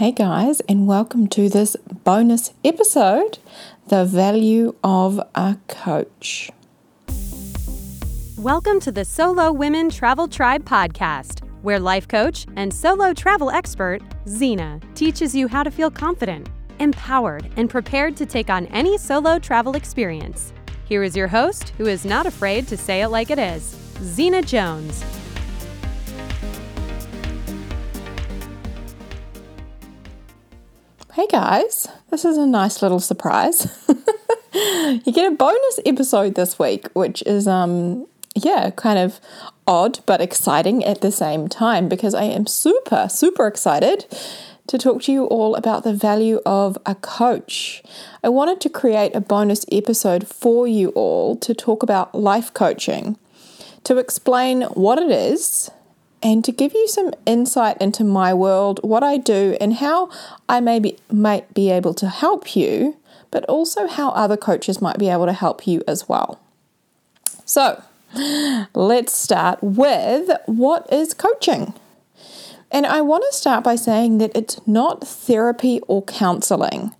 Hey guys, and welcome to this bonus episode The Value of a Coach. Welcome to the Solo Women Travel Tribe podcast, where life coach and solo travel expert Zena teaches you how to feel confident, empowered, and prepared to take on any solo travel experience. Here is your host, who is not afraid to say it like it is, Zena Jones. Hey guys, this is a nice little surprise. you get a bonus episode this week, which is um yeah, kind of odd but exciting at the same time because I am super super excited to talk to you all about the value of a coach. I wanted to create a bonus episode for you all to talk about life coaching, to explain what it is, and to give you some insight into my world, what I do, and how I maybe might be able to help you, but also how other coaches might be able to help you as well. So, let's start with what is coaching? And I want to start by saying that it's not therapy or counseling.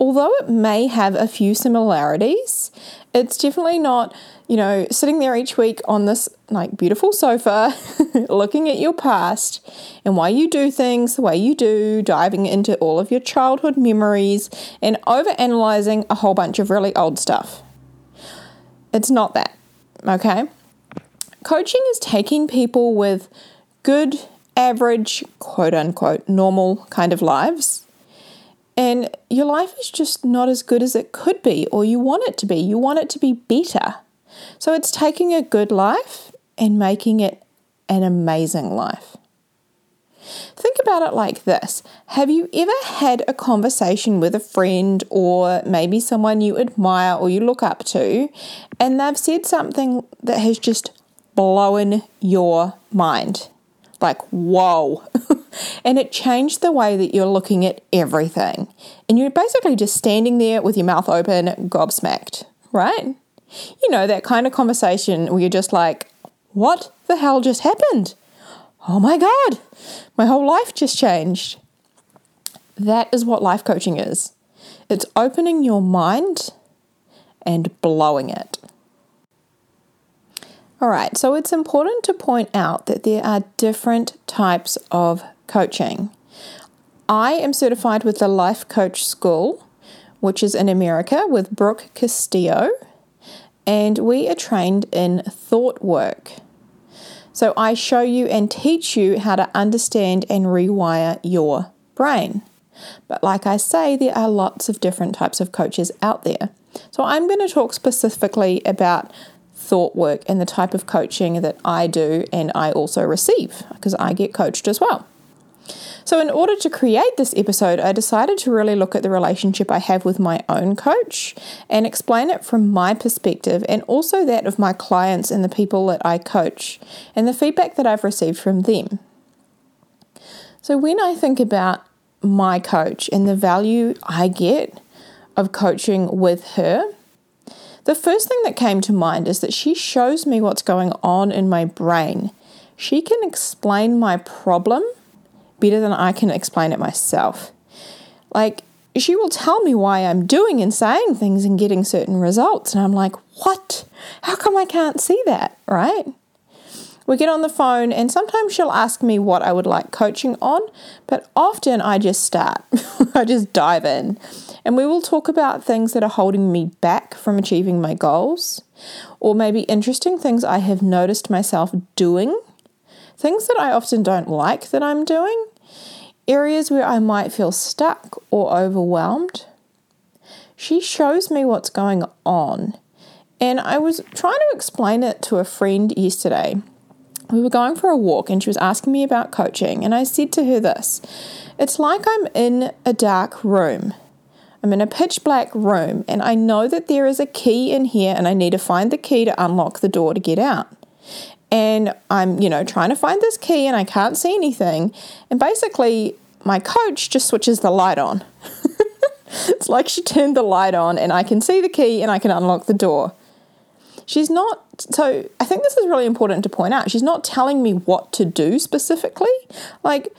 Although it may have a few similarities, it's definitely not, you know, sitting there each week on this like beautiful sofa, looking at your past and why you do things the way you do, diving into all of your childhood memories and over analyzing a whole bunch of really old stuff. It's not that, okay? Coaching is taking people with good, average, quote unquote, normal kind of lives and your life is just not as good as it could be, or you want it to be. You want it to be better. So it's taking a good life and making it an amazing life. Think about it like this Have you ever had a conversation with a friend or maybe someone you admire or you look up to, and they've said something that has just blown your mind? Like, whoa. and it changed the way that you're looking at everything. And you're basically just standing there with your mouth open, gobsmacked, right? You know, that kind of conversation where you're just like, what the hell just happened? Oh my God, my whole life just changed. That is what life coaching is it's opening your mind and blowing it. All right, so it's important to point out that there are different types of coaching. I am certified with the Life Coach School, which is in America with Brooke Castillo, and we are trained in thought work. So I show you and teach you how to understand and rewire your brain. But like I say, there are lots of different types of coaches out there. So I'm going to talk specifically about thought work and the type of coaching that I do and I also receive because I get coached as well. So, in order to create this episode, I decided to really look at the relationship I have with my own coach and explain it from my perspective and also that of my clients and the people that I coach and the feedback that I've received from them. So, when I think about my coach and the value I get of coaching with her, the first thing that came to mind is that she shows me what's going on in my brain. She can explain my problem better than I can explain it myself. Like, she will tell me why I'm doing and saying things and getting certain results. And I'm like, what? How come I can't see that? Right? We get on the phone, and sometimes she'll ask me what I would like coaching on, but often I just start. I just dive in. And we will talk about things that are holding me back from achieving my goals, or maybe interesting things I have noticed myself doing, things that I often don't like that I'm doing, areas where I might feel stuck or overwhelmed. She shows me what's going on. And I was trying to explain it to a friend yesterday. We were going for a walk and she was asking me about coaching. And I said to her this It's like I'm in a dark room I'm in a pitch black room and I know that there is a key in here and I need to find the key to unlock the door to get out. And I'm, you know, trying to find this key and I can't see anything. And basically, my coach just switches the light on. it's like she turned the light on and I can see the key and I can unlock the door. She's not, so I think this is really important to point out. She's not telling me what to do specifically. Like,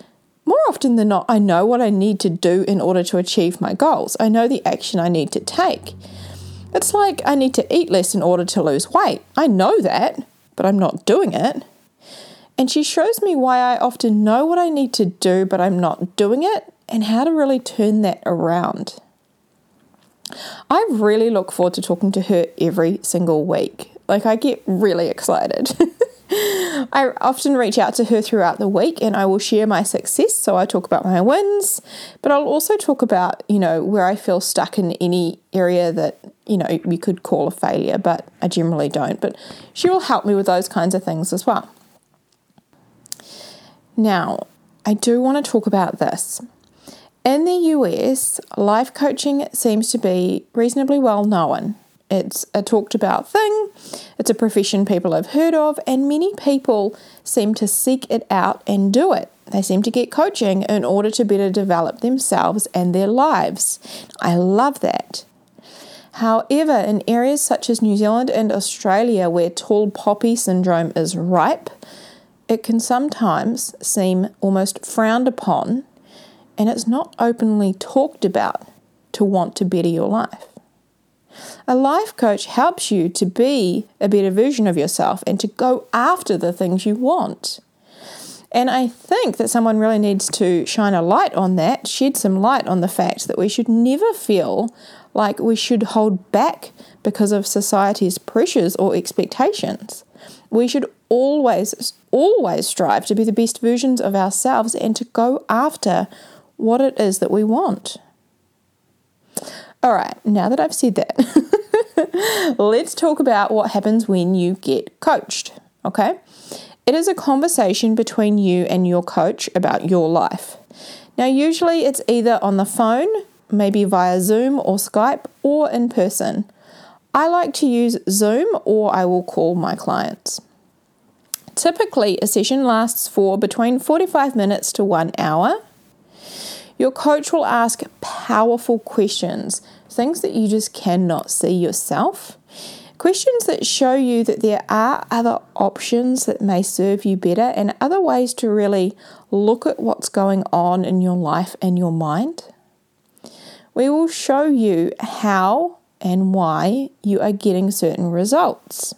More often than not, I know what I need to do in order to achieve my goals. I know the action I need to take. It's like I need to eat less in order to lose weight. I know that, but I'm not doing it. And she shows me why I often know what I need to do, but I'm not doing it, and how to really turn that around. I really look forward to talking to her every single week. Like, I get really excited. I often reach out to her throughout the week and I will share my success. So I talk about my wins, but I'll also talk about, you know, where I feel stuck in any area that, you know, you could call a failure, but I generally don't. But she will help me with those kinds of things as well. Now, I do want to talk about this. In the US, life coaching seems to be reasonably well known. It's a talked about thing, it's a profession people have heard of, and many people seem to seek it out and do it. They seem to get coaching in order to better develop themselves and their lives. I love that. However, in areas such as New Zealand and Australia, where tall poppy syndrome is ripe, it can sometimes seem almost frowned upon and it's not openly talked about to want to better your life. A life coach helps you to be a better version of yourself and to go after the things you want. And I think that someone really needs to shine a light on that, shed some light on the fact that we should never feel like we should hold back because of society's pressures or expectations. We should always, always strive to be the best versions of ourselves and to go after what it is that we want. All right, now that I've said that, let's talk about what happens when you get coached. Okay? It is a conversation between you and your coach about your life. Now, usually it's either on the phone, maybe via Zoom or Skype, or in person. I like to use Zoom or I will call my clients. Typically, a session lasts for between 45 minutes to one hour your coach will ask powerful questions, things that you just cannot see yourself. Questions that show you that there are other options that may serve you better and other ways to really look at what's going on in your life and your mind. We will show you how and why you are getting certain results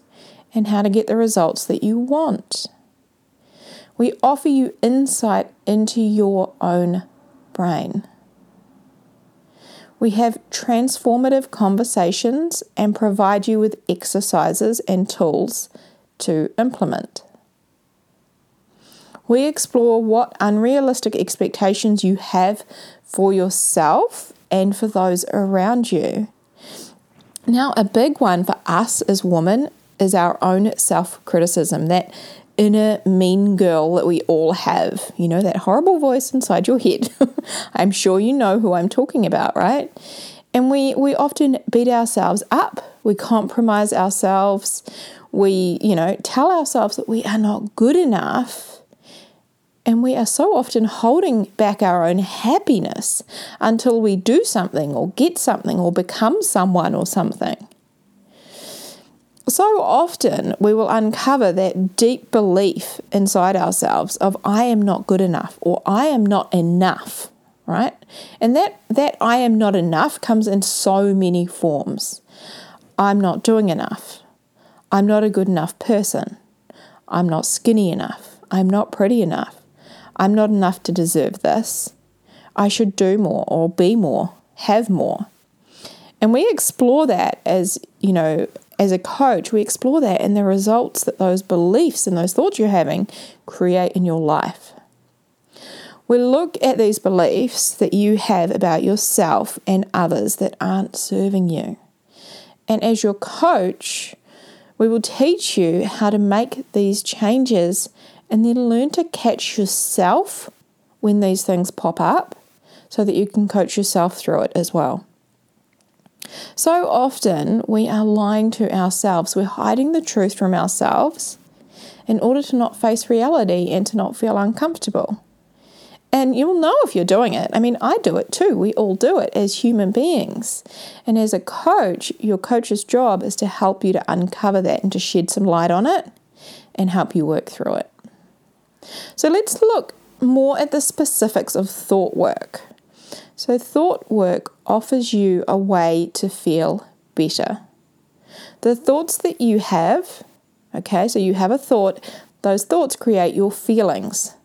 and how to get the results that you want. We offer you insight into your own brain. We have transformative conversations and provide you with exercises and tools to implement. We explore what unrealistic expectations you have for yourself and for those around you. Now, a big one for us as women is our own self criticism, that inner mean girl that we all have. You know, that horrible voice inside your head. I'm sure you know who I'm talking about, right? And we, we often beat ourselves up. We compromise ourselves. We, you know, tell ourselves that we are not good enough. And we are so often holding back our own happiness until we do something or get something or become someone or something. So often we will uncover that deep belief inside ourselves of I am not good enough or I am not enough, right? And that that I am not enough comes in so many forms. I'm not doing enough. I'm not a good enough person. I'm not skinny enough. I'm not pretty enough. I'm not enough to deserve this. I should do more or be more, have more. And we explore that as, you know, as a coach, we explore that and the results that those beliefs and those thoughts you're having create in your life. We look at these beliefs that you have about yourself and others that aren't serving you. And as your coach, we will teach you how to make these changes and then learn to catch yourself when these things pop up so that you can coach yourself through it as well. So often we are lying to ourselves, we're hiding the truth from ourselves in order to not face reality and to not feel uncomfortable. And you'll know if you're doing it. I mean, I do it too. We all do it as human beings. And as a coach, your coach's job is to help you to uncover that and to shed some light on it and help you work through it. So let's look more at the specifics of thought work. So, thought work offers you a way to feel better. The thoughts that you have, okay, so you have a thought, those thoughts create your feelings.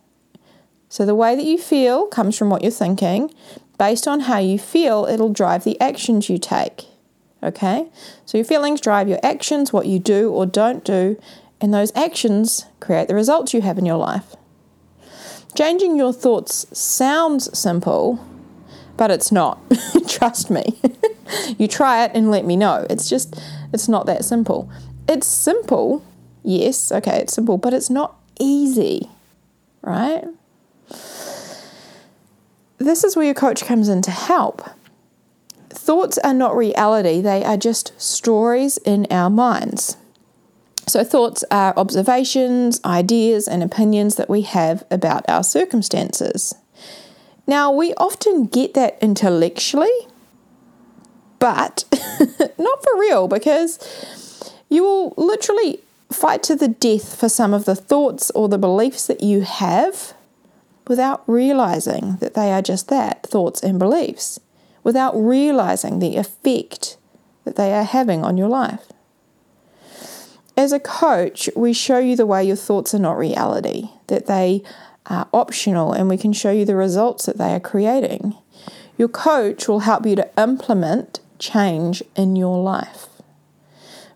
So, the way that you feel comes from what you're thinking. Based on how you feel, it'll drive the actions you take. Okay? So, your feelings drive your actions, what you do or don't do, and those actions create the results you have in your life. Changing your thoughts sounds simple, but it's not. Trust me. you try it and let me know. It's just, it's not that simple. It's simple, yes, okay, it's simple, but it's not easy, right? This is where your coach comes in to help. Thoughts are not reality, they are just stories in our minds. So, thoughts are observations, ideas, and opinions that we have about our circumstances. Now, we often get that intellectually, but not for real because you will literally fight to the death for some of the thoughts or the beliefs that you have without realizing that they are just that thoughts and beliefs, without realizing the effect that they are having on your life. As a coach, we show you the way your thoughts are not reality, that they are optional, and we can show you the results that they are creating. Your coach will help you to implement change in your life.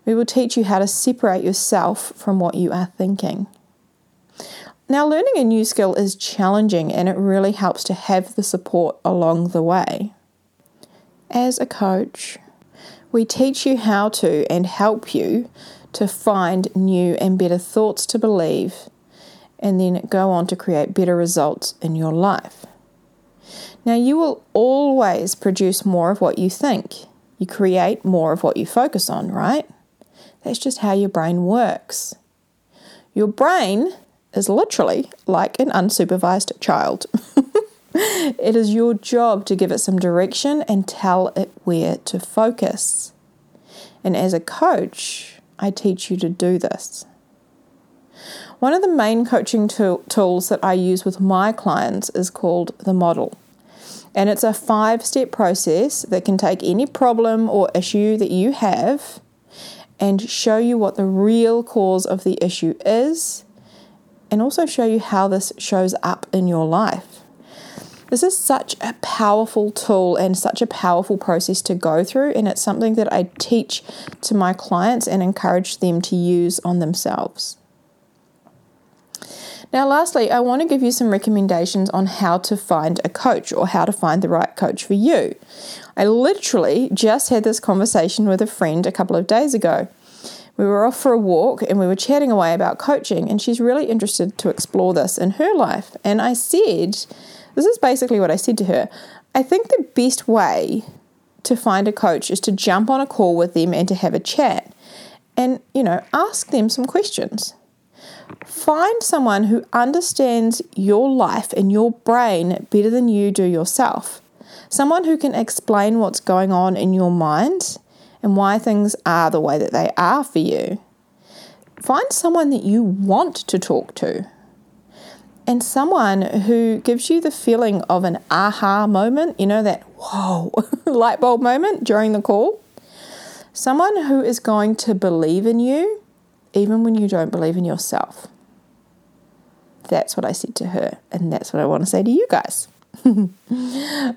We will teach you how to separate yourself from what you are thinking. Now, learning a new skill is challenging and it really helps to have the support along the way. As a coach, we teach you how to and help you to find new and better thoughts to believe and then go on to create better results in your life. Now, you will always produce more of what you think. You create more of what you focus on, right? That's just how your brain works. Your brain is literally like an unsupervised child. it is your job to give it some direction and tell it where to focus. And as a coach, I teach you to do this. One of the main coaching tool, tools that I use with my clients is called the model. And it's a five step process that can take any problem or issue that you have and show you what the real cause of the issue is, and also show you how this shows up in your life. This is such a powerful tool and such a powerful process to go through, and it's something that I teach to my clients and encourage them to use on themselves. Now, lastly, I want to give you some recommendations on how to find a coach or how to find the right coach for you. I literally just had this conversation with a friend a couple of days ago. We were off for a walk and we were chatting away about coaching, and she's really interested to explore this in her life. And I said, this is basically what I said to her. I think the best way to find a coach is to jump on a call with them and to have a chat and, you know, ask them some questions. Find someone who understands your life and your brain better than you do yourself. Someone who can explain what's going on in your mind and why things are the way that they are for you. Find someone that you want to talk to and someone who gives you the feeling of an aha moment, you know, that whoa light bulb moment during the call. Someone who is going to believe in you even when you don't believe in yourself. That's what I said to her, and that's what I want to say to you guys. All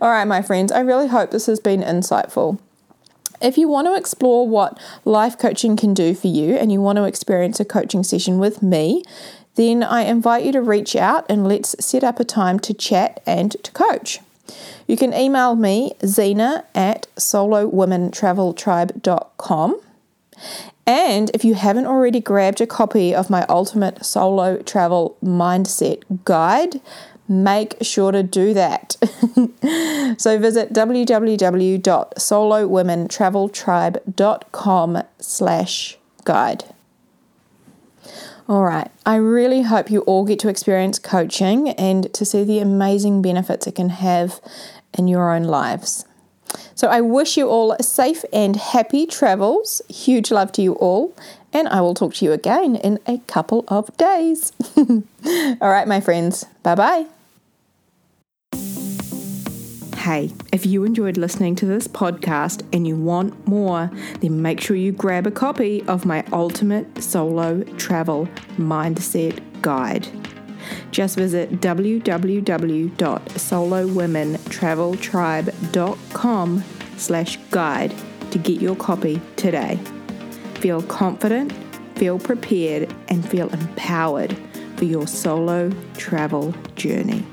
right, my friends, I really hope this has been insightful. If you want to explore what life coaching can do for you and you want to experience a coaching session with me, then I invite you to reach out and let's set up a time to chat and to coach. You can email me, Zena at solowomentraveltribe.com. And if you haven't already grabbed a copy of my Ultimate Solo Travel Mindset Guide, make sure to do that. so visit www.solowomentraveltribe.com slash guide. All right. I really hope you all get to experience coaching and to see the amazing benefits it can have in your own lives. So I wish you all safe and happy travels. Huge love to you all. And I will talk to you again in a couple of days. all right, my friends. Bye bye. Hey, if you enjoyed listening to this podcast and you want more, then make sure you grab a copy of my ultimate solo travel mindset guide. Just visit www.solowomentraveltribe.com slash guide to get your copy today. Feel confident, feel prepared, and feel empowered for your solo travel journey.